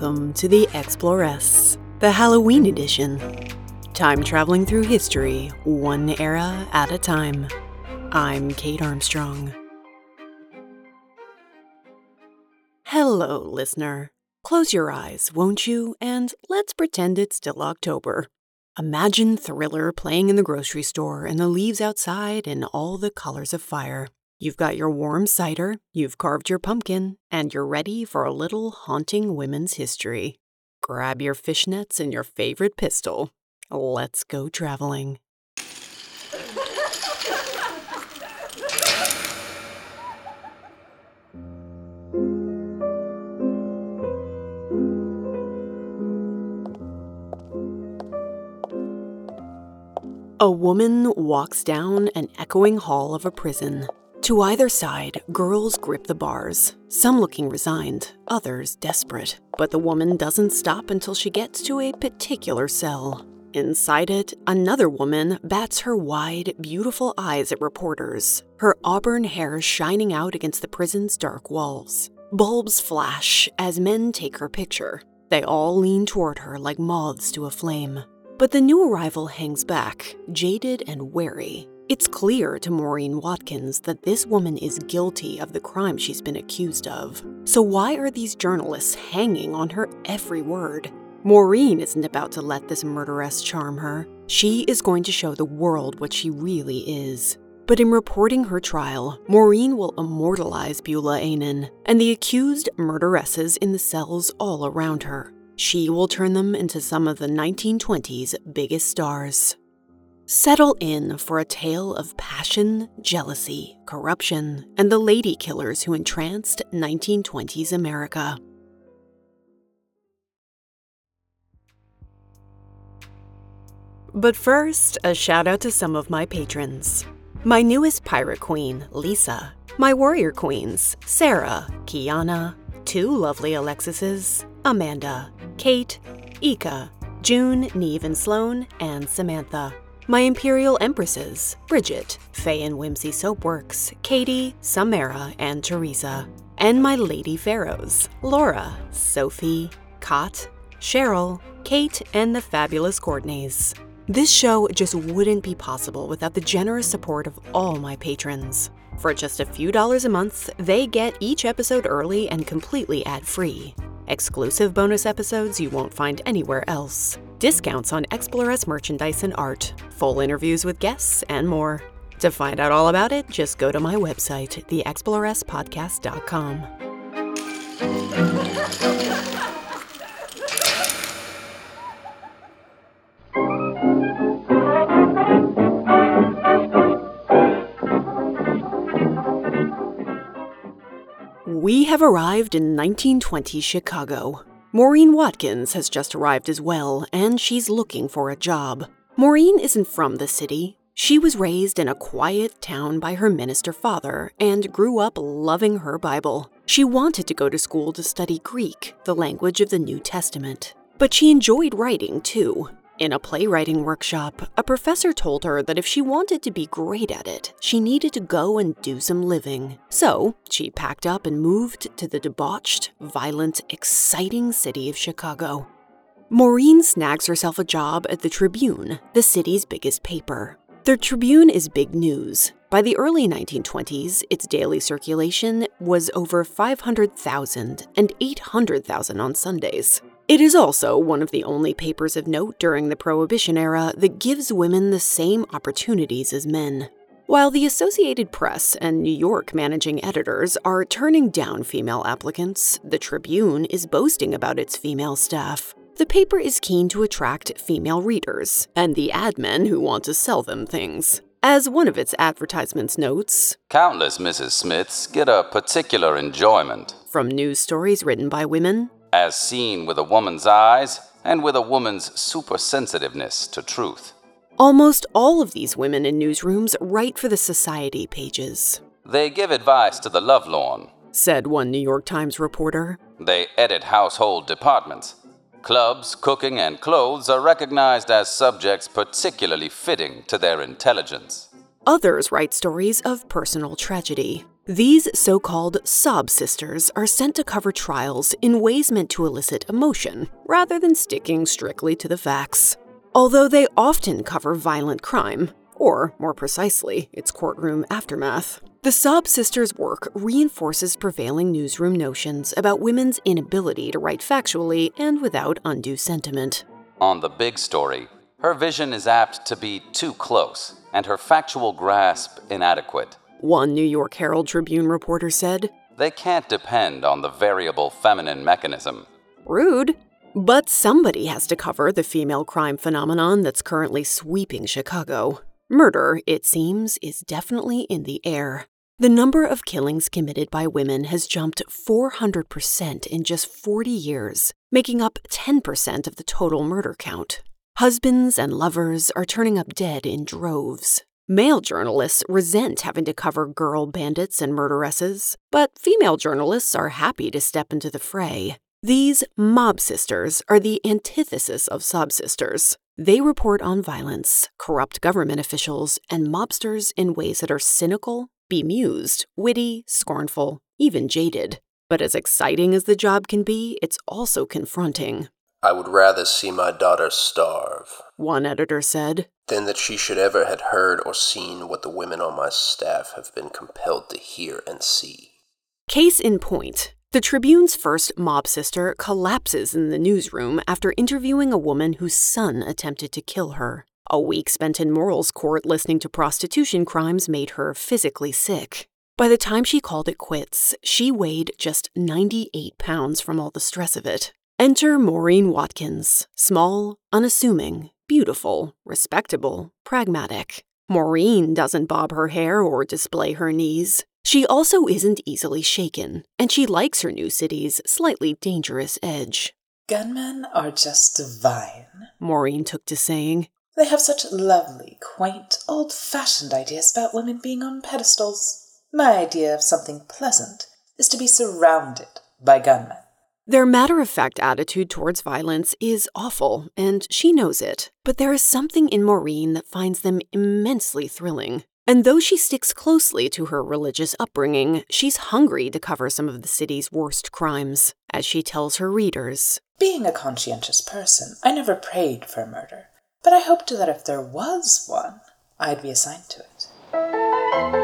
Welcome to the Exploress, the Halloween edition. Time traveling through history, one era at a time. I'm Kate Armstrong. Hello, listener. Close your eyes, won't you? And let's pretend it's still October. Imagine Thriller playing in the grocery store and the leaves outside in all the colors of fire. You've got your warm cider, you've carved your pumpkin, and you're ready for a little haunting women's history. Grab your fishnets and your favorite pistol. Let's go traveling. A woman walks down an echoing hall of a prison. To either side, girls grip the bars, some looking resigned, others desperate. But the woman doesn't stop until she gets to a particular cell. Inside it, another woman bats her wide, beautiful eyes at reporters, her auburn hair shining out against the prison's dark walls. Bulbs flash as men take her picture. They all lean toward her like moths to a flame. But the new arrival hangs back, jaded and wary, it's clear to Maurine Watkins that this woman is guilty of the crime she's been accused of. So, why are these journalists hanging on her every word? Maurine isn't about to let this murderess charm her. She is going to show the world what she really is. But in reporting her trial, Maurine will immortalize Beulah Annan and the accused murderesses in the cells all around her. She will turn them into some of the 1920s biggest stars. Settle in for a tale of passion, jealousy, corruption, and the lady killers who entranced 1920s America. But first, a shout out to some of my patrons. My newest pirate queen, Lisa. My warrior queens, Sarah, Kiana, two lovely Alexises, Amanda, Kate, Ika, June, Neve and Sloan, and Samantha my Imperial Empresses, Bridget, Faye and Whimsy Soapworks, Katie, Samara, and Teresa. And my Lady Pharaohs, Laura, Sophie, Kot, Cheryl, Kate, and the fabulous Courtneys. This show just wouldn't be possible without the generous support of all my patrons. For just a few dollars a month, they get each episode early and completely ad free. Exclusive bonus episodes you won't find anywhere else discounts on Exploress merchandise and art, full interviews with guests, and more. To find out all about it, just go to my website, theexploresspodcast.com. We have arrived in 1920 Chicago. Maurine Watkins has just arrived as well, and she's looking for a job. Maurine isn't from the city. She was raised in a quiet town by her minister father and grew up loving her Bible. She wanted to go to school to study Greek, the language of the New Testament. But she enjoyed writing too, in a playwriting workshop, a professor told her that if she wanted to be great at it, she needed to go and do some living. So, she packed up and moved to the debauched, violent, exciting city of Chicago. Maurine snags herself a job at the Tribune, the city's biggest paper. The Tribune is big news. By the early 1920s, its daily circulation was over 500,000 and 800,000 on Sundays. It is also one of the only papers of note during the Prohibition era that gives women the same opportunities as men. While the Associated Press and New York managing editors are turning down female applicants, the Tribune is boasting about its female staff. The paper is keen to attract female readers and the ad men who want to sell them things. As one of its advertisements notes, Countless Mrs. Smiths get a particular enjoyment from news stories written by women as seen with a woman's eyes and with a woman's supersensitiveness to truth. Almost all of these women in newsrooms write for the society pages. They give advice to the lovelorn, said one New York Times reporter. They edit household departments. Clubs, cooking, and clothes are recognized as subjects particularly fitting to their intelligence. Others write stories of personal tragedy. These so called sob sisters are sent to cover trials in ways meant to elicit emotion, rather than sticking strictly to the facts. Although they often cover violent crime, or more precisely, its courtroom aftermath. The Sob Sisters' work reinforces prevailing newsroom notions about women's inability to write factually and without undue sentiment. On the big story, her vision is apt to be too close, and her factual grasp inadequate. One New York Herald Tribune reporter said, They can't depend on the variable feminine mechanism. Rude. But somebody has to cover the female crime phenomenon that's currently sweeping Chicago. Murder, it seems, is definitely in the air. The number of killings committed by women has jumped 400% in just 40 years, making up 10% of the total murder count. Husbands and lovers are turning up dead in droves. Male journalists resent having to cover girl bandits and murderesses, but female journalists are happy to step into the fray. These mob sisters are the antithesis of sob sisters. They report on violence, corrupt government officials, and mobsters in ways that are cynical, bemused, witty, scornful, even jaded. But as exciting as the job can be, it's also confronting. I would rather see my daughter starve, one editor said, than that she should ever have heard or seen what the women on my staff have been compelled to hear and see. Case in point, the Tribune's first mob sister collapses in the newsroom after interviewing a woman whose son attempted to kill her. A week spent in morals court listening to prostitution crimes made her physically sick. By the time she called it quits, she weighed just 98 pounds from all the stress of it. Enter Maurine Watkins, small, unassuming, beautiful, respectable, pragmatic. Maurine doesn't bob her hair or display her knees. She also isn't easily shaken, and she likes her new city's slightly dangerous edge. Gunmen are just divine, Maurine took to saying. They have such lovely, quaint, old fashioned ideas about women being on pedestals. My idea of something pleasant is to be surrounded by gunmen. Their matter of fact attitude towards violence is awful, and she knows it. But there is something in Maurine that finds them immensely thrilling. And though she sticks closely to her religious upbringing, she's hungry to cover some of the city's worst crimes, as she tells her readers. Being a conscientious person, I never prayed for murder, but I hoped that if there was one, I'd be assigned to it.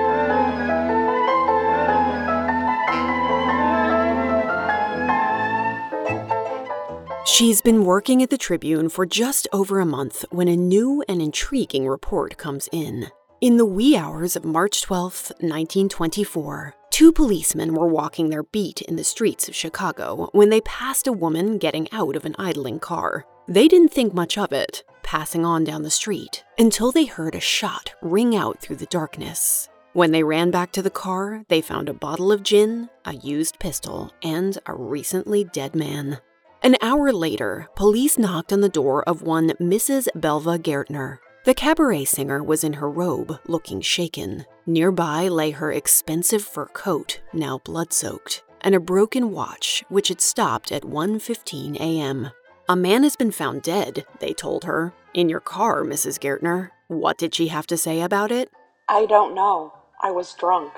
She's been working at the Tribune for just over a month when a new and intriguing report comes in. In the wee hours of March 12, 1924, two policemen were walking their beat in the streets of Chicago when they passed a woman getting out of an idling car. They didn't think much of it, passing on down the street, until they heard a shot ring out through the darkness. When they ran back to the car, they found a bottle of gin, a used pistol, and a recently dead man. An hour later, police knocked on the door of one Mrs. Belva Gaertner. the cabaret singer was in her robe, looking shaken. Nearby lay her expensive fur coat, now blood-soaked, and a broken watch which had stopped at 1:15 a.m. A man has been found dead, they told her. In your car, Mrs. Gaertner. What did she have to say about it? I don't know. I was drunk.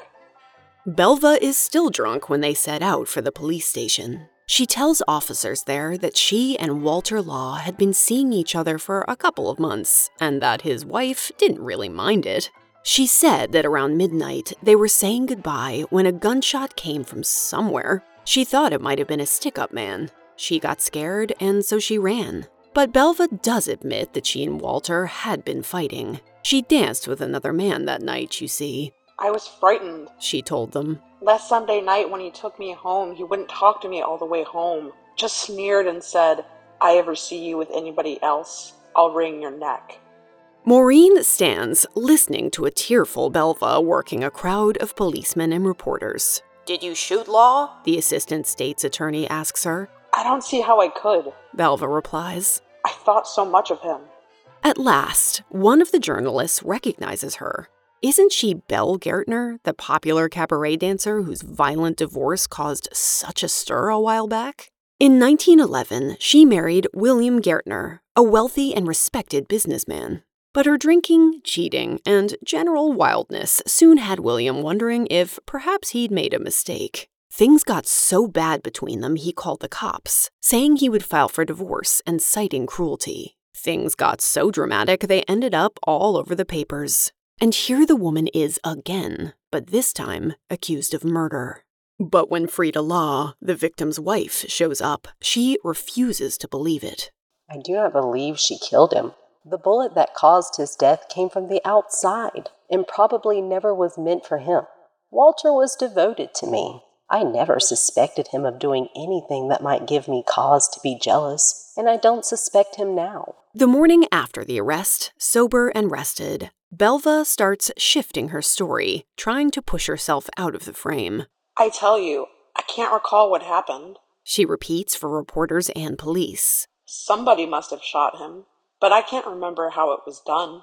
Belva is still drunk when they set out for the police station. She tells officers there that she and Walter Law had been seeing each other for a couple of months, and that his wife didn't really mind it. She said that around midnight they were saying goodbye when a gunshot came from somewhere. She thought it might have been a stick up man. She got scared, and so she ran. But Belva does admit that she and Walter had been fighting. She danced with another man that night, you see. I was frightened. She told them. Last Sunday night when he took me home, he wouldn't talk to me all the way home. Just sneered and said, I ever see you with anybody else, I'll wring your neck. Maurine stands listening to a tearful Belva working a crowd of policemen and reporters. Did you shoot Law? The assistant state's attorney asks her. I don't see how I could. Belva replies. I thought so much of him. At last, one of the journalists recognizes her. Isn't she Belle Gaertner, the popular cabaret dancer whose violent divorce caused such a stir a while back? In 1911, she married William Gaertner, a wealthy and respected businessman. But her drinking, cheating, and general wildness soon had William wondering if perhaps he'd made a mistake. Things got so bad between them he called the cops, saying he would file for divorce and citing cruelty. Things got so dramatic they ended up all over the papers. And here the woman is again, but this time accused of murder. But when Frida Law, the victim's wife, shows up, she refuses to believe it. I do not believe she killed him. The bullet that caused his death came from the outside and probably never was meant for him. Walter was devoted to me. I never suspected him of doing anything that might give me cause to be jealous, and I don't suspect him now. The morning after the arrest, sober and rested, Belva starts shifting her story, trying to push herself out of the frame. I tell you, I can't recall what happened. She repeats for reporters and police. Somebody must have shot him, but I can't remember how it was done.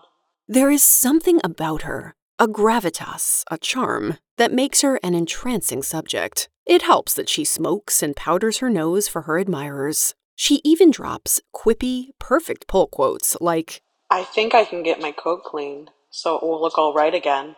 There is something about her, a gravitas, a charm, that makes her an entrancing subject. It helps that she smokes and powders her nose for her admirers. She even drops quippy, perfect pull quotes like, I think I can get my coat cleaned, so it will look all right again.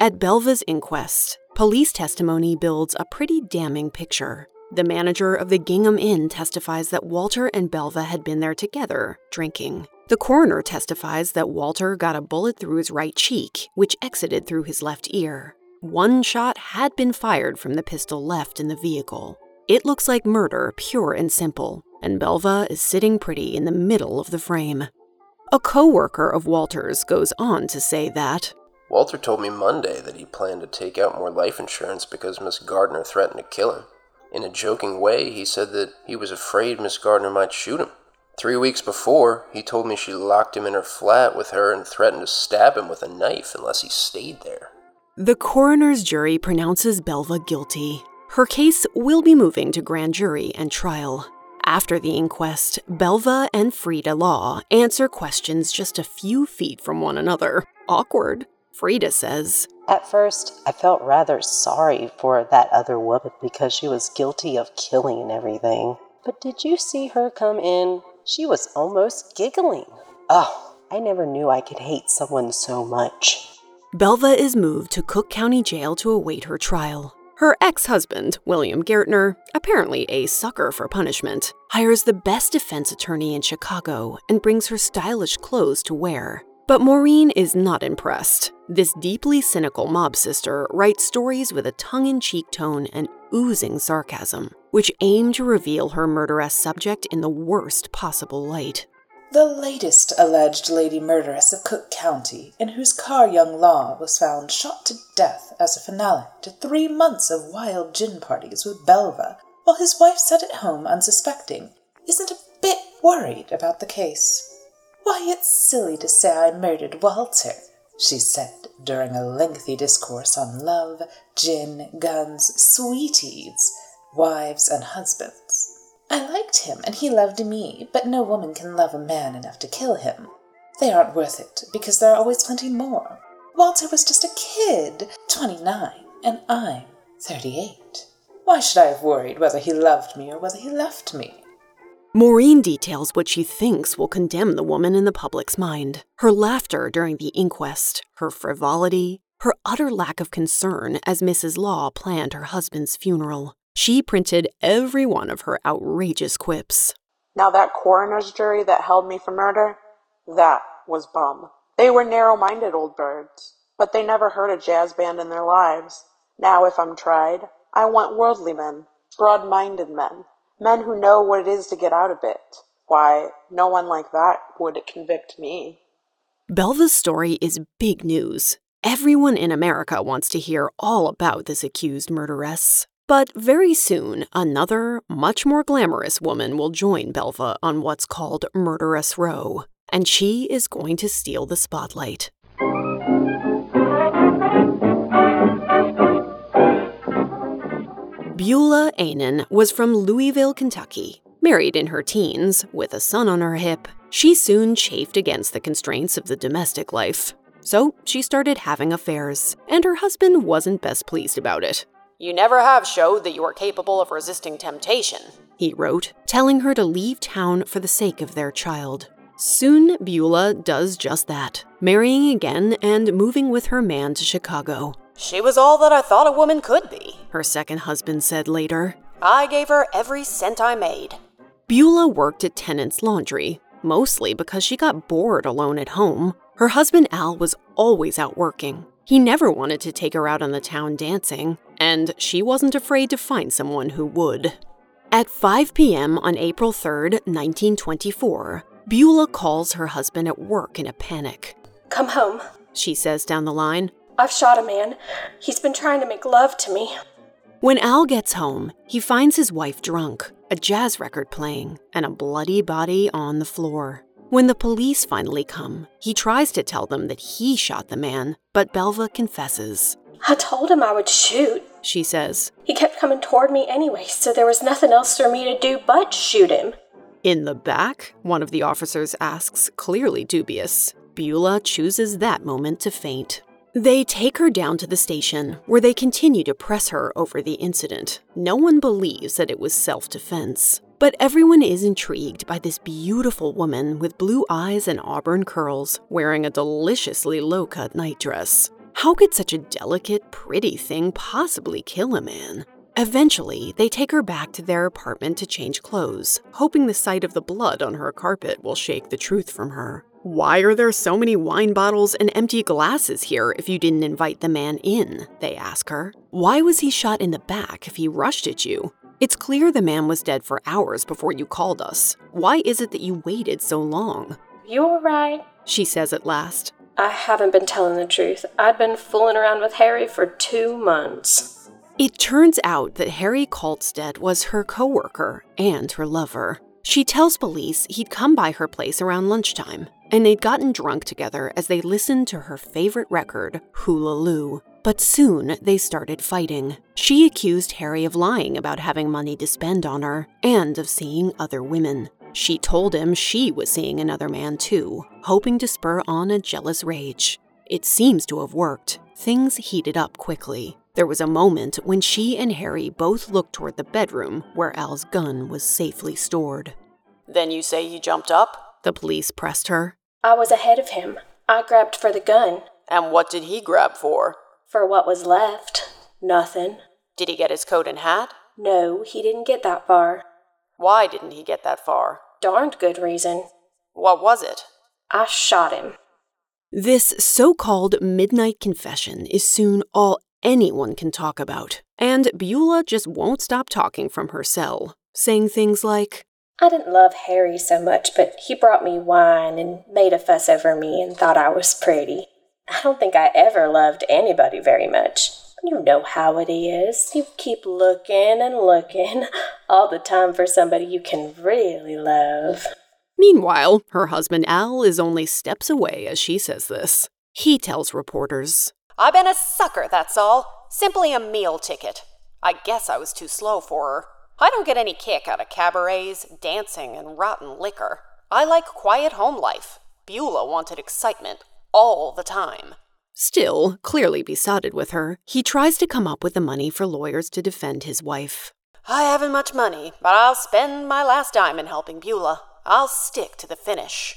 At Belva's inquest, police testimony builds a pretty damning picture. The manager of the Gingham Inn testifies that Walter and Belva had been there together, drinking. The coroner testifies that Walter got a bullet through his right cheek, which exited through his left ear. One shot had been fired from the pistol left in the vehicle. It looks like murder, pure and simple, and Belva is sitting pretty in the middle of the frame. A co worker of Walter's goes on to say that Walter told me Monday that he planned to take out more life insurance because Miss Gardner threatened to kill him. In a joking way, he said that he was afraid Miss Gardner might shoot him. Three weeks before, he told me she locked him in her flat with her and threatened to stab him with a knife unless he stayed there. The coroner's jury pronounces Belva guilty. Her case will be moving to grand jury and trial. After the inquest, Belva and Frida Law answer questions just a few feet from one another. Awkward. Frida says, At first, I felt rather sorry for that other woman because she was guilty of killing and everything. But did you see her come in? She was almost giggling. Oh, I never knew I could hate someone so much. Belva is moved to Cook County Jail to await her trial. Her ex husband, William Gaertner, apparently a sucker for punishment, hires the best defense attorney in Chicago and brings her stylish clothes to wear. But Maurine is not impressed. This deeply cynical mob sister writes stories with a tongue in cheek tone and oozing sarcasm, which aim to reveal her murderess subject in the worst possible light. The latest alleged lady murderess of Cook County, in whose car young Law was found shot to death as a finale to three months of wild gin parties with Belva, while his wife sat at home unsuspecting, isn't a bit worried about the case. Why, it's silly to say I murdered Walter, she said during a lengthy discourse on love, gin, guns, sweeties, wives, and husbands. I liked him, and he loved me, but no woman can love a man enough to kill him. They aren't worth it, because there are always plenty more. Walter was just a kid, twenty-nine, and I'm thirty-eight. Why should I have worried whether he loved me or whether he left me? Maurine details what she thinks will condemn the woman in the public's mind her laughter during the inquest, her frivolity, her utter lack of concern as Mrs. Law planned her husband's funeral. She printed every one of her outrageous quips. Now, that coroner's jury that held me for murder, that was bum. They were narrow minded old birds, but they never heard a jazz band in their lives. Now, if I'm tried, I want worldly men, broad minded men, men who know what it is to get out of it. Why, no one like that would convict me. Belva's story is big news. Everyone in America wants to hear all about this accused murderess. But very soon, another, much more glamorous woman will join Belva on what's called Murderess Row, and she is going to steal the spotlight. Beulah Annan was from Louisville, Kentucky. Married in her teens, with a son on her hip, she soon chafed against the constraints of the domestic life. So she started having affairs, and her husband wasn't best pleased about it. You never have showed that you are capable of resisting temptation, he wrote, telling her to leave town for the sake of their child. Soon, Beulah does just that, marrying again and moving with her man to Chicago. She was all that I thought a woman could be, her second husband said later. I gave her every cent I made. Beulah worked at Tennant's Laundry, mostly because she got bored alone at home. Her husband Al was always out working. He never wanted to take her out on the town dancing, and she wasn't afraid to find someone who would. At 5 p.m. on April 3, 1924, Beulah calls her husband at work in a panic. Come home, she says down the line. I've shot a man. He's been trying to make love to me. When Al gets home, he finds his wife drunk, a jazz record playing, and a bloody body on the floor. When the police finally come, he tries to tell them that he shot the man, but Belva confesses. I told him I would shoot, she says. He kept coming toward me anyway, so there was nothing else for me to do but shoot him. In the back, one of the officers asks, clearly dubious. Beulah chooses that moment to faint. They take her down to the station, where they continue to press her over the incident. No one believes that it was self defense. But everyone is intrigued by this beautiful woman with blue eyes and auburn curls, wearing a deliciously low cut nightdress. How could such a delicate, pretty thing possibly kill a man? Eventually, they take her back to their apartment to change clothes, hoping the sight of the blood on her carpet will shake the truth from her. Why are there so many wine bottles and empty glasses here if you didn't invite the man in? They ask her. Why was he shot in the back if he rushed at you? It's clear the man was dead for hours before you called us. Why is it that you waited so long? You're right, she says at last. I haven't been telling the truth. I'd been fooling around with Harry for two months. It turns out that Harry Kalstedt was her coworker and her lover. She tells police he'd come by her place around lunchtime, and they'd gotten drunk together as they listened to her favorite record, Hula Lou. But soon they started fighting. She accused Harry of lying about having money to spend on her and of seeing other women. She told him she was seeing another man too, hoping to spur on a jealous rage. It seems to have worked. Things heated up quickly. There was a moment when she and Harry both looked toward the bedroom where Al's gun was safely stored. Then you say he jumped up? The police pressed her. I was ahead of him. I grabbed for the gun. And what did he grab for? For what was left. Nothing. Did he get his coat and hat? No, he didn't get that far. Why didn't he get that far? Darned good reason. What was it? I shot him. This so called midnight confession is soon all anyone can talk about. And Beulah just won't stop talking from her cell, saying things like, I didn't love Harry so much, but he brought me wine and made a fuss over me and thought I was pretty. I don't think I ever loved anybody very much. You know how it is. You keep looking and looking all the time for somebody you can really love. Meanwhile, her husband Al is only steps away as she says this. He tells reporters, I've been a sucker, that's all. Simply a meal ticket. I guess I was too slow for her. I don't get any kick out of cabarets, dancing, and rotten liquor. I like quiet home life. Beulah wanted excitement all the time. Still, clearly besotted with her, he tries to come up with the money for lawyers to defend his wife. I haven't much money, but I'll spend my last dime in helping Beulah. I'll stick to the finish.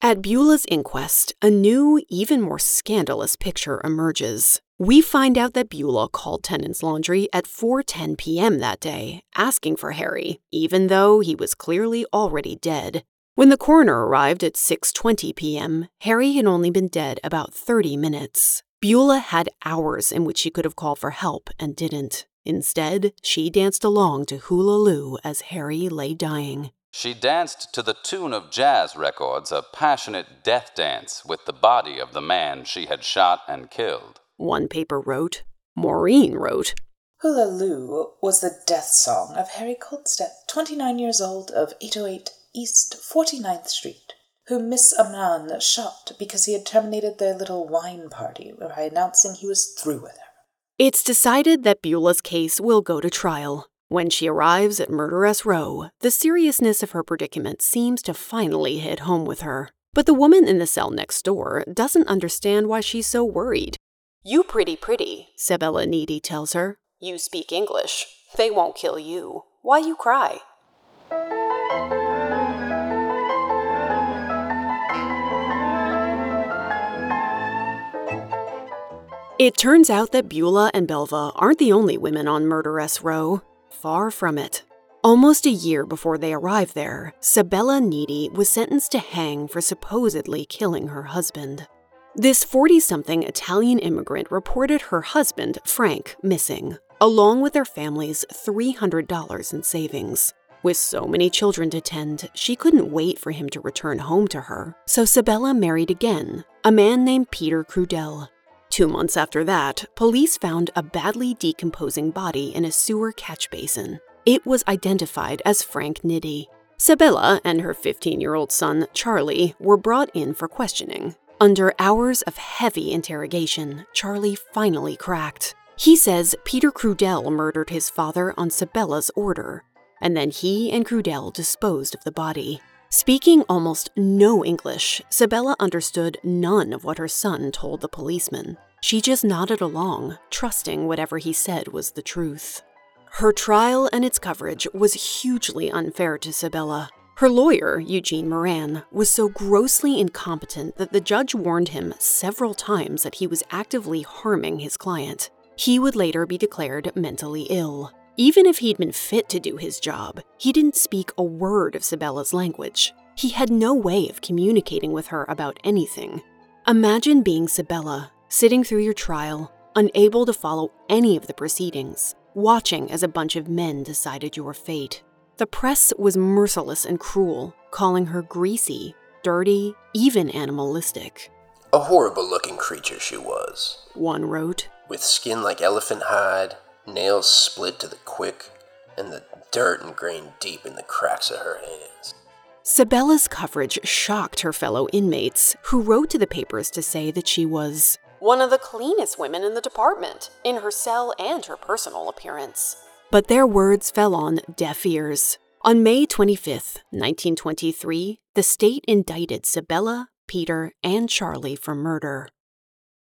At Beulah's inquest, a new, even more scandalous picture emerges. We find out that Beulah called Tennant's Laundry at 4:10 p.m. that day, asking for Harry, even though he was clearly already dead. When the coroner arrived at 6:20 p.m., Harry had only been dead about 30 minutes. Beulah had hours in which she could have called for help and didn't. Instead, she danced along to Hula Lou as Harry lay dying. She danced to the tune of jazz records a passionate death dance with the body of the man she had shot and killed. One paper wrote. Maurine wrote. Hula Lou was the death song of Harry Kalstedt, 29 years old, of 808 East 49th Street, whom Miss Annan shot because he had terminated their little wine party by announcing he was through with her. It's decided that Beulah's case will go to trial. When she arrives at Murderess Row, the seriousness of her predicament seems to finally hit home with her. But the woman in the cell next door doesn't understand why she's so worried. You pretty pretty, Sabella Nitti tells her. You speak English. They won't kill you. Why you cry? It turns out that Beulah and Belva aren't the only women on Murderess Row. Far from it. Almost a year before they arrive there, Sabella Nitti was sentenced to hang for supposedly killing her husband. This 40 something Italian immigrant reported her husband, Frank, missing, along with their family's $300 in savings. With so many children to tend, she couldn't wait for him to return home to her, so Sabella married again, a man named Peter Crudele. Two months after that, police found a badly decomposing body in a sewer catch basin. It was identified as Frank Nitti. Sabella and her 15 year old son, Charlie, were brought in for questioning. Under hours of heavy interrogation, Charlie finally cracked. He says Peter Crudele murdered his father on Sabella's order, and then he and Crudele disposed of the body. Speaking almost no English, Sabella understood none of what her son told the policeman. She just nodded along, trusting whatever he said was the truth. Her trial and its coverage was hugely unfair to Sabella. Her lawyer, Eugene Moran, was so grossly incompetent that the judge warned him several times that he was actively harming his client. He would later be declared mentally ill. Even if he'd been fit to do his job, he didn't speak a word of Sabella's language. He had no way of communicating with her about anything. Imagine being Sabella, sitting through your trial, unable to follow any of the proceedings, watching as a bunch of men decided your fate. The press was merciless and cruel, calling her greasy, dirty, even animalistic. A horrible looking creature she was, One wrote. with skin like elephant hide, nails split to the quick, and the dirt ingrained deep in the cracks of her hands. Sabella's coverage shocked her fellow inmates, who wrote to the papers to say that she was one of the cleanest women in the department, in her cell and her personal appearance. But their words fell on deaf ears. On May 25th, 1923, the state indicted Sabella, Peter, and Charlie for murder.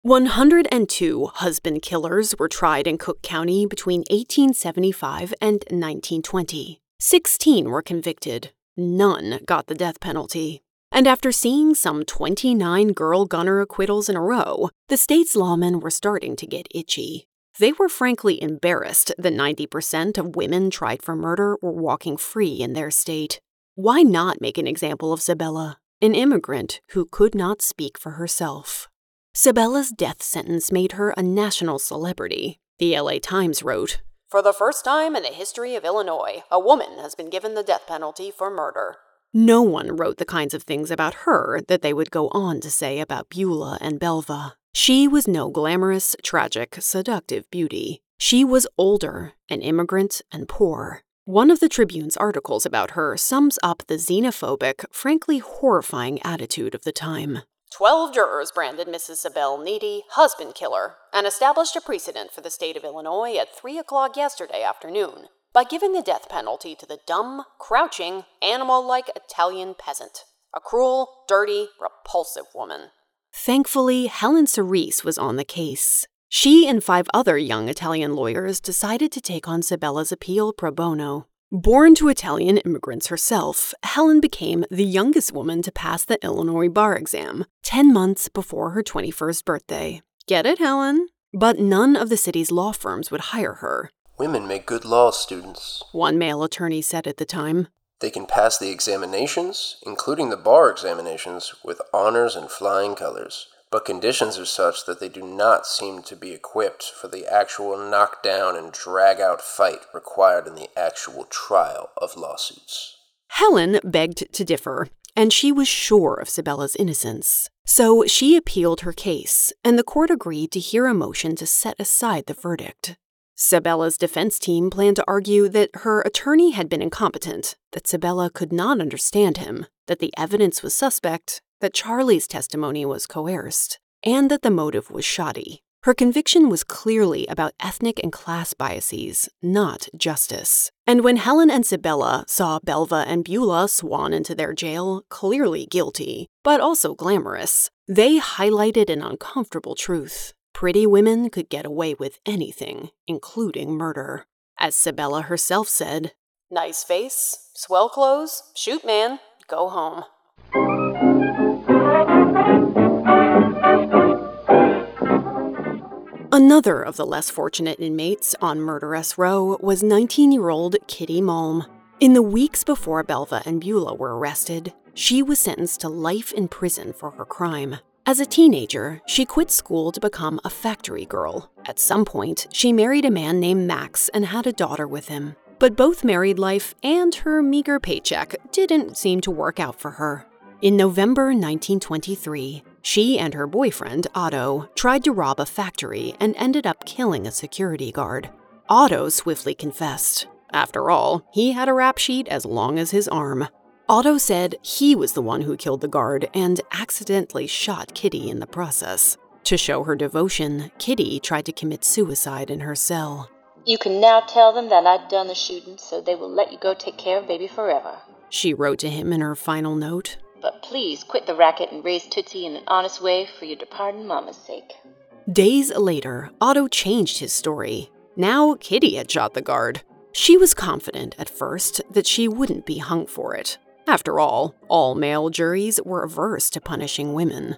102 husband killers were tried in Cook County between 1875 and 1920. 16 were convicted. None got the death penalty. And after seeing some 29 girl gunner acquittals in a row, the state's lawmen were starting to get itchy. They were frankly embarrassed that 90% of women tried for murder were walking free in their state. Why not make an example of Sabella, an immigrant who could not speak for herself? Sabella's death sentence made her a national celebrity. The LA Times wrote For the first time in the history of Illinois, a woman has been given the death penalty for murder. No one wrote the kinds of things about her that they would go on to say about Beulah and Belva. She was no glamorous, tragic, seductive beauty. She was older, an immigrant, and poor. One of the Tribune's articles about her sums up the xenophobic, frankly horrifying attitude of the time. Twelve jurors branded Mrs. Sabelle Nitti husband killer and established a precedent for the state of Illinois at 3 o'clock yesterday afternoon by giving the death penalty to the dumb, crouching, animal like Italian peasant. A cruel, dirty, repulsive woman. Thankfully, Helen Cirese was on the case. She and five other young Italian lawyers decided to take on Sabella's appeal pro bono. Born to Italian immigrants herself, Helen became the youngest woman to pass the Illinois bar exam, 10 months before her 21st birthday. Get it, Helen? But none of the city's law firms would hire her. Women make good law students. One male attorney said at the time. They can pass the examinations, including the bar examinations, with honors and flying colors. But conditions are such that they do not seem to be equipped for the actual knockdown and drag out fight required in the actual trial of lawsuits. Helen begged to differ, and she was sure of Sabella's innocence. So she appealed her case, and the court agreed to hear a motion to set aside the verdict. Sabella's defense team planned to argue that her attorney had been incompetent, that Sabella could not understand him, that the evidence was suspect, that Charlie's testimony was coerced, and that the motive was shoddy. Her conviction was clearly about ethnic and class biases, not justice. And when Helen and Sabella saw Belva and Beulah swan into their jail, clearly guilty, but also glamorous, they highlighted an uncomfortable truth. pretty women could get away with anything, including murder. As Sabella herself said, Nice face, swell clothes, shoot man, go home. Another of the less fortunate inmates on Murderess Row was 19 year old Kitty Malm. In the weeks before Belva and Beulah were arrested, she was sentenced to life in prison for her crime. As a teenager, she quit school to become a factory girl. At some point, she married a man named Max and had a daughter with him. But both married life and her meager paycheck didn't seem to work out for her. In November 1923, she and her boyfriend, Otto, tried to rob a factory and ended up killing a security guard. Otto swiftly confessed. After all, he had a rap sheet as long as his arm. Otto said he was the one who killed the guard and accidentally shot Kitty in the process. To show her devotion, Kitty tried to commit suicide in her cell. You can now tell them that I'd done the shooting, so they will let you go take care of baby forever. She wrote to him in her final note. But please quit the racket and raise Tootsie in an honest way for your departing mama's sake. Days later, Otto changed his story. Now Kitty had shot the guard. She was confident at first that she wouldn't be hung for it. After all, all male juries were averse to punishing women.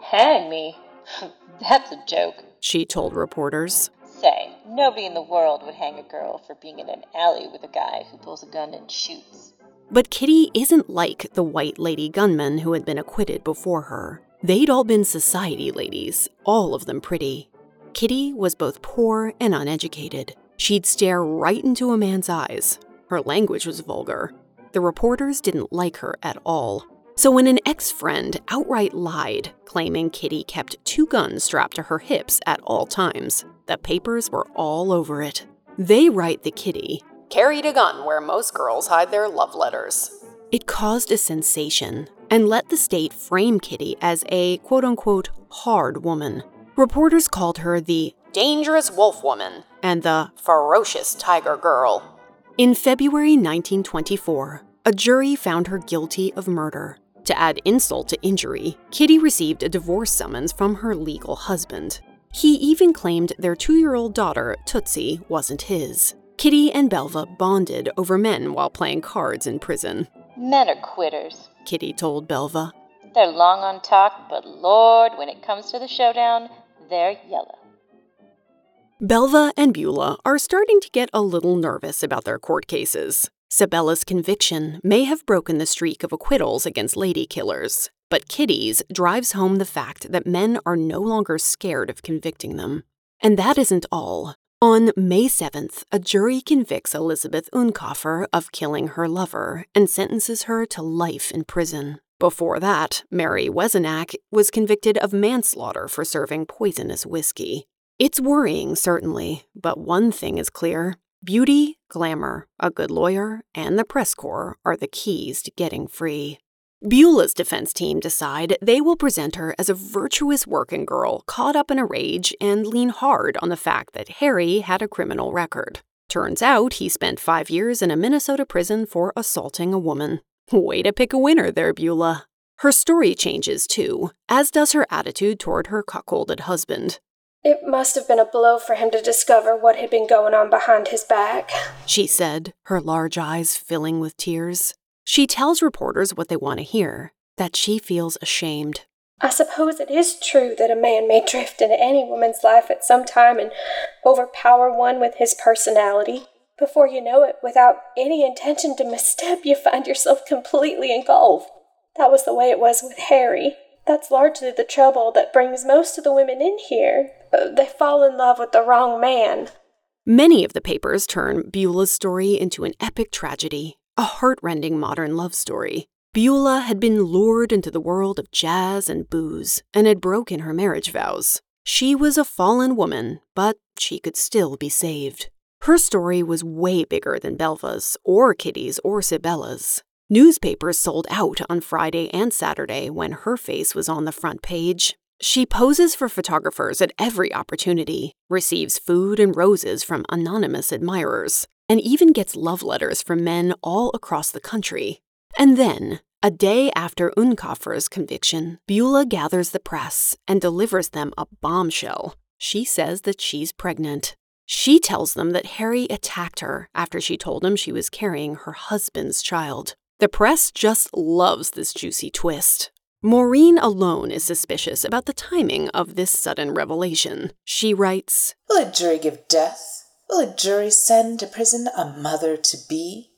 Hang me? That's a joke. She told reporters. Say, nobody in the world would hang a girl for being in an alley with a guy who pulls a gun and shoots. But Kitty isn't like the white lady gunmen who had been acquitted before her. They'd all been society ladies, all of them pretty. Kitty was both poor and uneducated. She'd stare right into a man's eyes. Her language was vulgar, the reporters didn't like her at all. So when an ex friend outright lied, claiming Kitty kept two guns strapped to her hips at all times, the papers were all over it. They write the Kitty carried a gun where most girls hide their love letters. It caused a sensation and let the state frame Kitty as a quote unquote hard woman. Reporters called her the dangerous wolf woman and the ferocious tiger girl. In February 1924, a jury found her guilty of murder. To add insult to injury, Kitty received a divorce summons from her legal husband. He even claimed their two year old daughter, Tootsie, wasn't his. Kitty and Belva bonded over men while playing cards in prison. Men are quitters, Kitty told Belva. They're long on talk, but Lord, when it comes to the showdown, they're yellow. Belva and Beulah are starting to get a little nervous about their court cases. Sabella's conviction may have broken the streak of acquittals against lady killers, but Kitty's drives home the fact that men are no longer scared of convicting them. And that isn't all. On May 7th, a jury convicts Elizabeth Unkafer of killing her lover and sentences her to life in prison. Before that, Mary Wezenak was convicted of manslaughter for serving poisonous whiskey. It's worrying, certainly, but one thing is clear beauty, glamour, a good lawyer, and the press corps are the keys to getting free. Beulah's defense team decide they will present her as a virtuous working girl caught up in a rage and lean hard on the fact that Harry had a criminal record. Turns out he spent five years in a Minnesota prison for assaulting a woman. Way to pick a winner there, Beulah. Her story changes too, as does her attitude toward her cuckolded husband. It must have been a blow for him to discover what had been going on behind his back, she said, her large eyes filling with tears. She tells reporters what they want to hear that she feels ashamed. I suppose it is true that a man may drift into any woman's life at some time and overpower one with his personality. Before you know it, without any intention to misstep, you find yourself completely engulfed. That was the way it was with Harry. That's largely the trouble that brings most of the women in here. Uh, they fall in love with the wrong man. Many of the papers turn Beulah's story into an epic tragedy, a heartrending modern love story. Beulah had been lured into the world of jazz and booze and had broken her marriage vows. She was a fallen woman, but she could still be saved. Her story was way bigger than Belva's, or Kitty's, or Sabella's. Newspapers sold out on Friday and Saturday when her face was on the front page. She poses for photographers at every opportunity, receives food and roses from anonymous admirers, and even gets love letters from men all across the country. And then, a day after Unkafer's conviction, Beulah gathers the press and delivers them a bombshell. She says that she's pregnant. She tells them that Harry attacked her after she told him she was carrying her husband's child. The press just loves this juicy twist. Maurine alone is suspicious about the timing of this sudden revelation. She writes Will a jury give death? Will a jury send to prison a mother to be?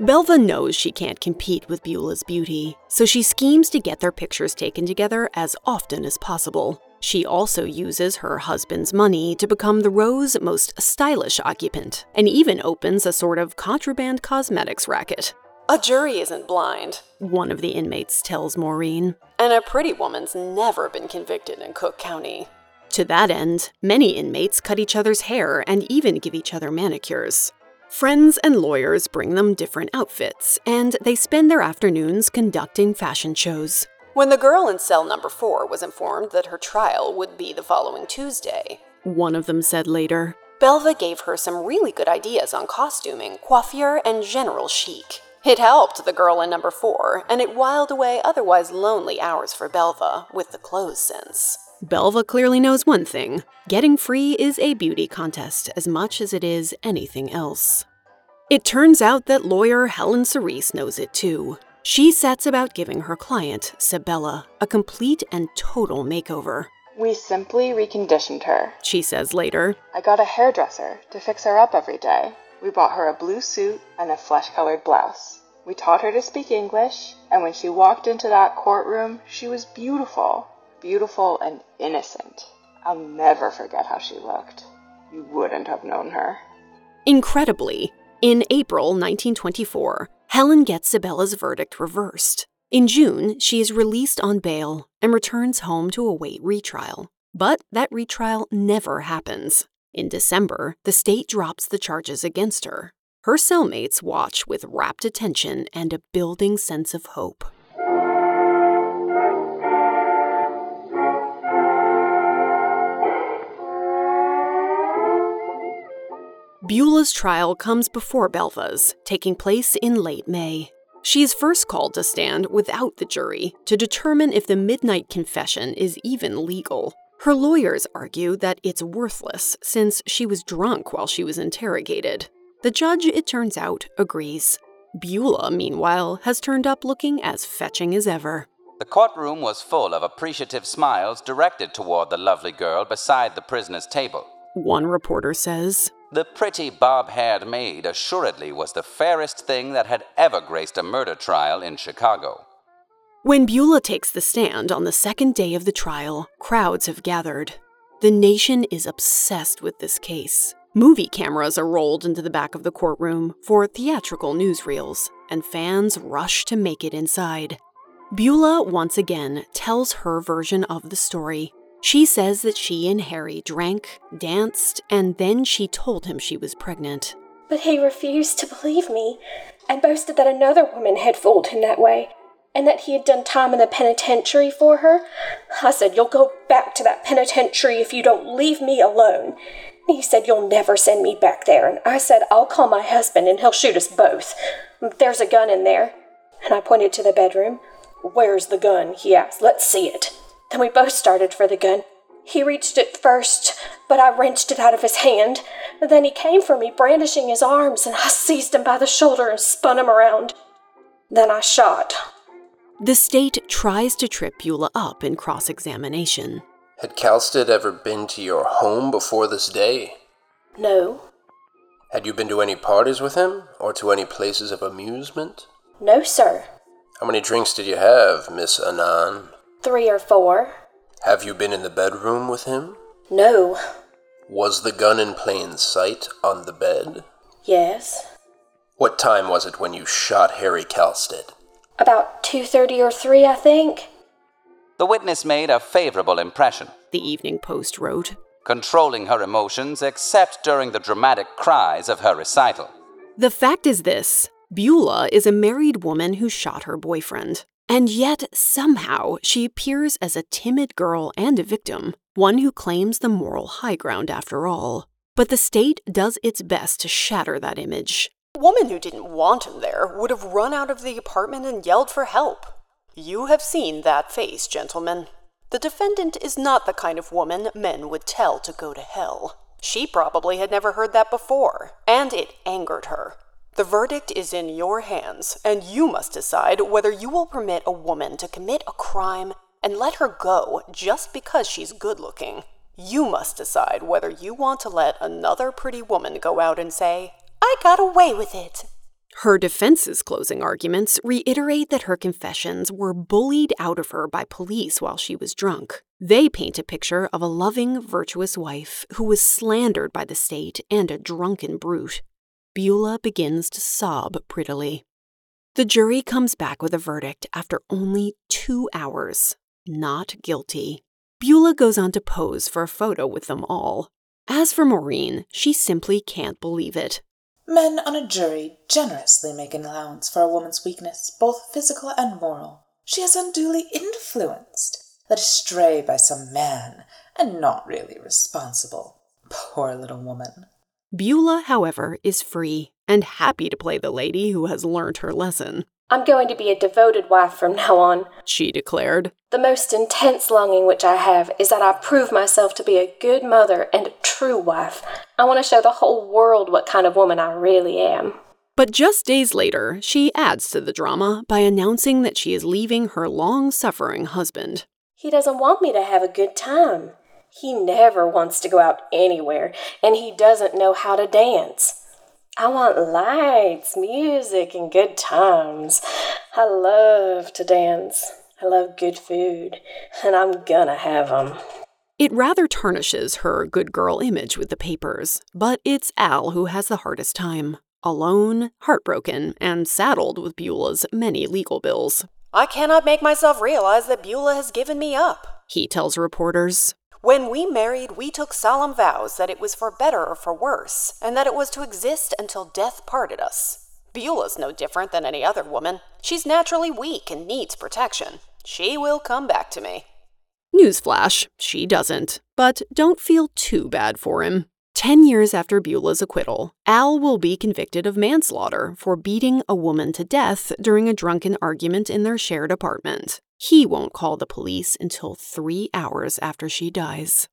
Belva knows she can't compete with Beulah's beauty, so she schemes to get their pictures taken together as often as possible. She also uses her husband's money to become the row's most stylish occupant, and even opens a sort of contraband cosmetics racket. A jury isn't blind, one of the inmates tells Maurine, and a pretty woman's never been convicted in Cook County. To that end, many inmates cut each other's hair and even give each other manicures. Friends and lawyers bring them different outfits, and they spend their afternoons conducting fashion shows. When the girl in cell number four was informed that her trial would be the following Tuesday, one of them said later, Belva gave her some really good ideas on costuming, coiffure, and general chic. It helped the girl in number four, and it whiled away otherwise lonely hours for Belva with the clothes sense. Belva clearly knows one thing getting free is a beauty contest as much as it is anything else. It turns out that lawyer Helen Cirese knows it too. She sets about giving her client, Sabella, a complete and total makeover. We simply reconditioned her. She says later. I got a hairdresser to fix her up every day. We bought her a blue suit and a flesh colored blouse. We taught her to speak English, and when she walked into that courtroom, she was beautiful beautiful and innocent. I'll never forget how she looked. You wouldn't have known her. Incredibly, in April 1924, Helen gets Sabella's verdict reversed. In June, she is released on bail and returns home to await retrial. But that retrial never happens. In December, the state drops the charges against her. Her cellmates watch with rapt attention and a building sense of hope. Beulah's trial comes before Belva's, taking place in late May. She is first called to stand without the jury to determine if the midnight confession is even legal. Her lawyers argue that it's worthless since she was drunk while she was interrogated. The judge, it turns out, agrees. Beulah, meanwhile, has turned up looking as fetching as ever. The courtroom was full of appreciative smiles directed toward the lovely girl beside the prisoner's table. One reporter says. The pretty bob haired maid assuredly was the fairest thing that had ever graced a murder trial in Chicago. When Beulah takes the stand on the second day of the trial, crowds have gathered. The nation is obsessed with this case. Movie cameras are rolled into the back of the courtroom for theatrical newsreels, and fans rush to make it inside. Beulah once again tells her version of the story she says that she and Harry drank, danced, and then she told him she was pregnant. But he refused to believe me and boasted that another woman had fooled him that way and that he had done time in the penitentiary for her. I said, You'll go back to that penitentiary if you don't leave me alone. He said, You'll never send me back there. And I said, I'll call my husband and he'll shoot us both. There's a gun in there. And I pointed to the bedroom. Where's the gun? he asked. Let's see it. Then we both started for the gun. He reached it first, but I wrenched it out of his hand. Then he came for me, brandishing his arms, and I seized him by the shoulder and spun him around. Then I shot. The state tries to trip Beulah up in cross examination. Had Kalstedt ever been to your home before this day? No. Had you been to any parties with him, or to any places of amusement? No, sir. How many drinks did you have, Miss Annan? Three or four. Have you been in the bedroom with him? No. Was the gun in plain sight on the bed? Yes. What time was it when you shot Harry Kalstedt? About 2:30 or 3, I think. The witness made a favorable impression, the Evening Post wrote, controlling her emotions except during the dramatic cries of her recital. The fact is this Beulah is a married woman who shot her boyfriend. And yet, somehow, she appears as a timid girl and a victim, one who claims the moral high ground after all. But the state does its best to shatter that image. Woman who didn't want him there would have run out of the apartment and yelled for help. You have seen that face, gentlemen. The defendant is not the kind of woman men would tell to go to hell. She probably had never heard that before, and it angered her. The verdict is in your hands, and you must decide whether you will permit a woman to commit a crime and let her go just because she's good looking. You must decide whether you want to let another pretty woman go out and say, I got away with it. Her defense's closing arguments reiterate that her confessions were bullied out of her by police while she was drunk. They paint a picture of a loving, virtuous wife who was slandered by the state and a drunken brute. Beulah begins to sob prettily. The jury comes back with a verdict after only two hours not guilty. Beulah goes on to pose for a photo with them all. As for Maurine, she simply can't believe it. Men on a jury generously make an allowance for a woman's weakness, both physical and moral. She is unduly influenced, led astray by some man, and not really responsible. Poor little woman. Beulah, however, is free and happy to play the lady who has learned her lesson. I'm going to be a devoted wife from now on, she declared. The most intense longing which I have is that I prove myself to be a good mother and a true wife. I want to show the whole world what kind of woman I really am. But just days later, she adds to the drama by announcing that she is leaving her long suffering husband. He doesn't want me to have a good time. He never wants to go out anywhere, and he doesn't know how to dance. I want lights, music, and good times. I love to dance. I love good food, and I'm gonna have 'em. It rather tarnishes her good girl image with the papers, but it's Al who has the hardest time. Alone, heartbroken, and saddled with Beulah's many legal bills. I cannot make myself realize that Beulah has given me up, he tells reporters. When we married, we took solemn vows that it was for better or for worse, and that it was to exist until death parted us. Beulah's no different than any other woman. She's naturally weak and needs protection. She will come back to me. Newsflash, she doesn't. But don't feel too bad for him. Ten years after Beulah's acquittal, Al will be convicted of manslaughter for beating a woman to death during a drunken argument in their shared apartment. He won't call the police until three hours after she dies.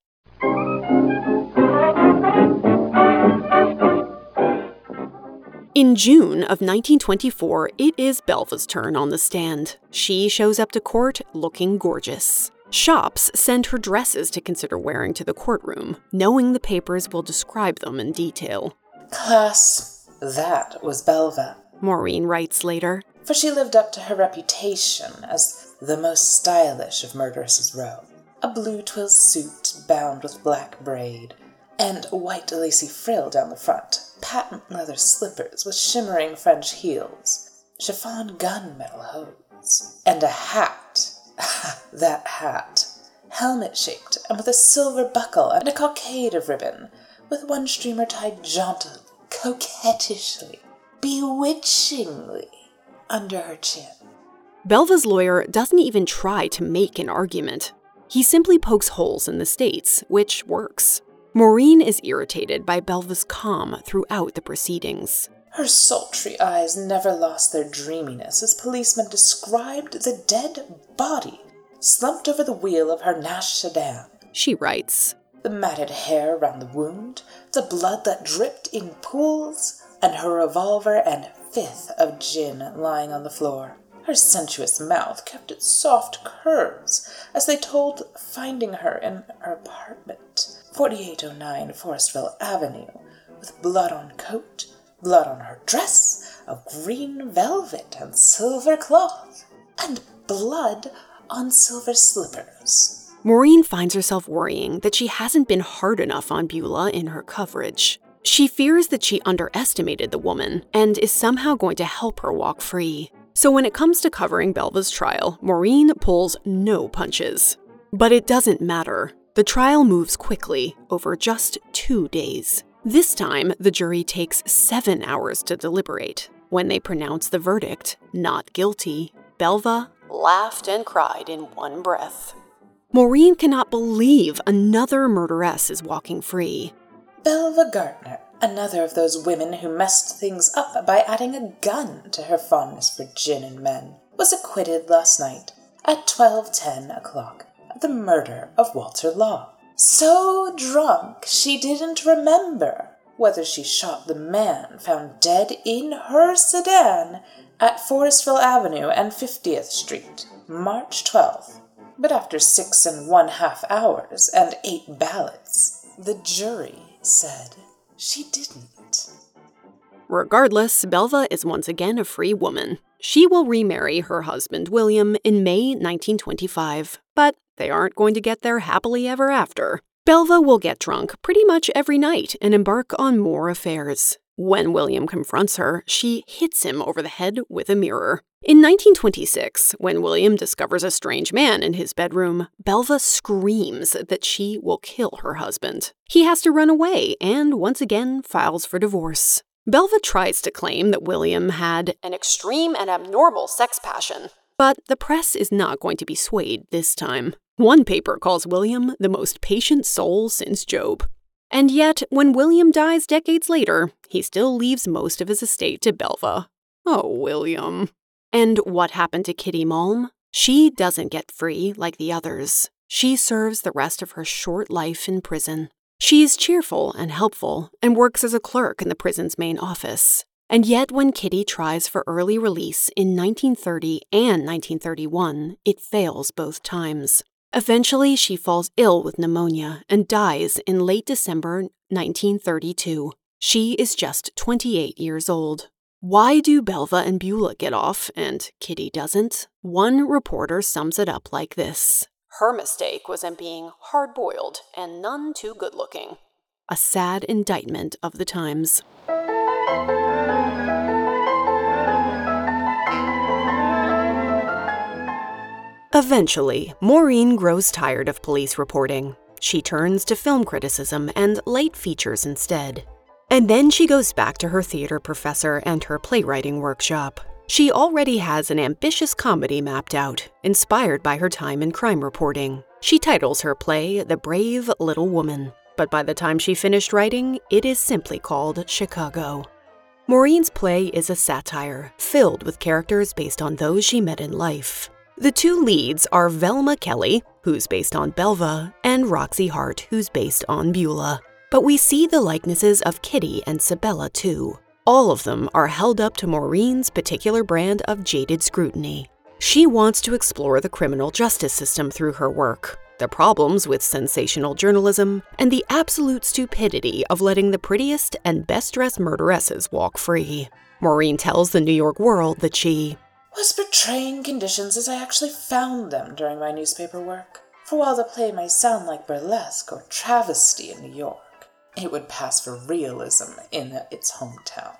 In June of 1924, it is Belva's turn on the stand. She shows up to court looking gorgeous. Shops send her dresses to consider wearing to the courtroom, knowing the papers will describe them in detail. Class, that was Belva. Maurine writes later. For she lived up to her reputation as the most stylish of murderess's Row. A blue twill suit bound with black braid, and a white lacy frill down the front, patent leather slippers with shimmering French heels, chiffon gunmetal hose, and a hat. that hat! Helmet shaped and with a silver buckle and a cockade of ribbon, with one streamer tied jauntily, coquettishly, bewitchingly under her chin. Belva's lawyer doesn't even try to make an argument. He simply pokes holes in the states, which works. Maurine is irritated by Belva's calm throughout the proceedings. Her sultry eyes never lost their dreaminess as policemen described the dead body slumped over the wheel of her Nash sedan. She writes The matted hair round the wound, the blood that dripped in pools, and her revolver and fifth of gin lying on the floor. Her sensuous mouth kept its soft curves as they told finding her in her apartment, 4809 Forestville Avenue, with blood on coat, blood on her dress of green velvet and silver cloth, and blood on silver slippers. Maurine finds herself worrying that she hasn't been hard enough on Beulah in her coverage. She fears that she underestimated the woman and is somehow going to help her walk free. So when it comes to covering Belva's trial, Maurine pulls no punches. But it doesn't matter. The trial moves quickly, over just two days. This time, the jury takes seven hours to deliberate. When they pronounce the verdict, not guilty, Belva laughed and cried in one breath. Maurine cannot believe another murderess is walking free. Belva Gaertner, Another of those women who messed things up by adding a gun to her fondness for gin and men was acquitted last night at 12:10 o'clock of the murder of Walter Law. So drunk she didn't remember whether she shot the man found dead in her sedan at Forestville Avenue and 50th Street, March 12th. But after six and one half hours and eight ballots, the jury said she didn't. Regardless, Belva is once again a free woman. She will remarry her husband, William, in May 1925, but they aren't going to get there happily ever after. Belva will get drunk pretty much every night and embark on more affairs. When William confronts her, she hits him over the head with a mirror. In 1926, when William discovers a strange man in his bedroom, Belva screams that she will kill her husband. He has to run away and once again files for divorce. Belva tries to claim that William had an extreme and abnormal sex passion, but the press is not going to be swayed this time. One paper calls William the most patient soul since Job. And yet, when William dies decades later, he still leaves most of his estate to Belva. Oh, William. And what happened to Kitty Malm? She doesn't get free like the others. She serves the rest of her short life in prison. She is cheerful and helpful and works as a clerk in the prison's main office. And yet, when Kitty tries for early release in 1930 and 1931, it fails both times. Eventually, she falls ill with pneumonia and dies in late December 1932. She is just 28 years old. Why do Belva and Beulah get off and Kitty doesn't? One reporter sums it up like this Her mistake was in being hard boiled and none too good looking. A sad indictment of the times. Eventually, Maurine grows tired of police reporting. She turns to film criticism and light features instead. And then she goes back to her theater professor and her playwriting workshop. She already has an ambitious comedy mapped out, inspired by her time in crime reporting. She titles her play The Brave Little Woman, but by the time she finished writing, it is simply called Chicago. Maurine's play is a satire, filled with characters based on those she met in life. The two leads are Velma Kelly, who's based on Belva, and Roxie Hart, who's based on Beulah. But we see the likenesses of Kitty and Sabella too. All of them are held up to Maurine's particular brand of jaded scrutiny. She wants to explore the criminal justice system through her work, the problems with sensational journalism, and the absolute stupidity of letting the prettiest and best dressed murderesses walk free. Maurine tells the New York World that she was portraying conditions as I actually found them during my newspaper work. For while the play may sound like burlesque or travesty in New York, it would pass for realism in its hometown.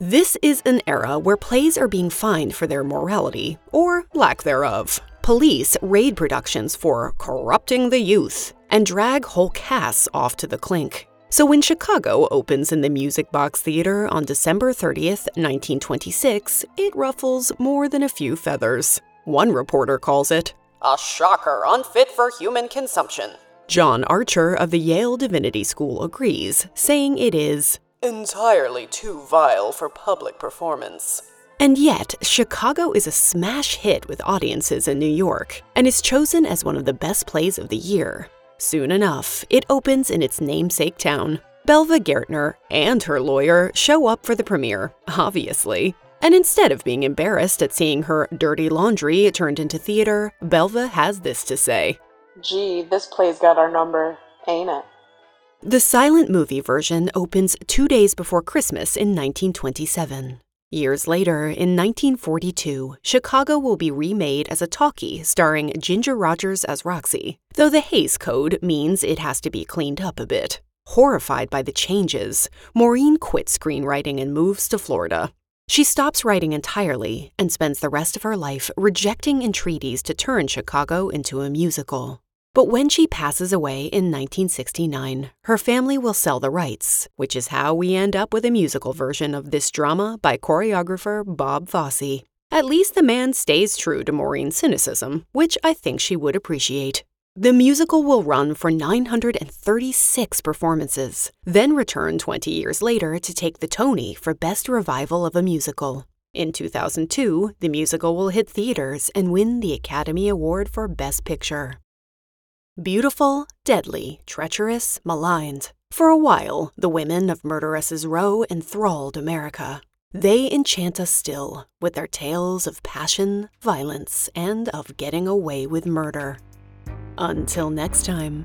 This is an era where plays are being fined for their morality, or lack thereof. Police raid productions for corrupting the youth and drag whole casts off to the clink. So when Chicago opens in the Music Box Theater on December 30th, 1926, it ruffles more than a few feathers. One reporter calls it a shocker unfit for human consumption. John Archer of the Yale Divinity School agrees, saying it is entirely too vile for public performance. And yet, Chicago is a smash hit with audiences in New York and is chosen as one of the best plays of the year. Soon enough, it opens in its namesake town. Belva Gaertner and her lawyer show up for the premiere, obviously. And instead of being embarrassed at seeing her dirty laundry turned into theater, Belva has this to say Gee, this play's got our number, ain't it? The silent movie version opens two days before Christmas in 1927. Years later, in 1942, Chicago will be remade as a talkie starring Ginger Rogers as Roxie, though the Hays Code means it has to be cleaned up a bit. Horrified by the changes, Maurine quits screenwriting and moves to Florida. She stops writing entirely and spends the rest of her life rejecting entreaties to turn Chicago into a musical. But when she passes away in 1969, her family will sell the rights, which is how we end up with a musical version of this drama by choreographer Bob Fosse. At least the man stays true to Maurine's cynicism, which I think she would appreciate. The musical will run for 936 performances, then return 20 years later to take the Tony for Best Revival of a Musical. In 2002, the musical will hit theaters and win the Academy Award for Best Picture. Beautiful, deadly, treacherous, maligned. For a while, the women of Murderess's Row enthralled America. They enchant us still with their tales of passion, violence, and of getting away with murder. Until next time.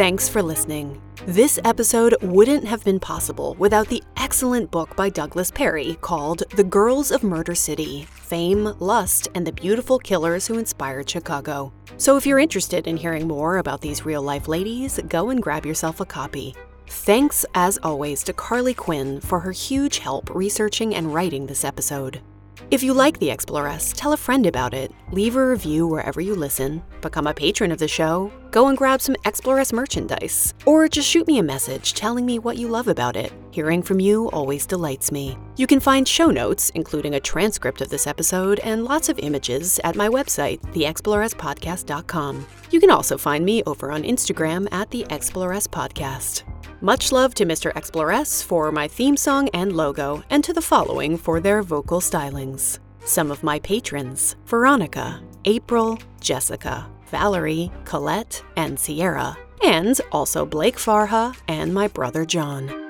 Thanks for listening. This episode wouldn't have been possible without the excellent book by Douglas Perry called The Girls of Murder City Fame, Lust, and the Beautiful Killers Who Inspired Chicago. So if you're interested in hearing more about these real life ladies, go and grab yourself a copy. Thanks, as always, to Carly Quinn for her huge help researching and writing this episode. If you like The Exploress, tell a friend about it, leave a review wherever you listen, become a patron of the show, go and grab some Exploress merchandise, or just shoot me a message telling me what you love about it. Hearing from you always delights me. You can find show notes, including a transcript of this episode and lots of images, at my website, theexploresspodcast.com. You can also find me over on Instagram at the Exploress Podcast. Much love to Mr. Exploress for my theme song and logo, and to the following for their vocal stylings. Some of my patrons Veronica, April, Jessica, Valerie, Colette, and Sierra, and also Blake Farha and my brother John.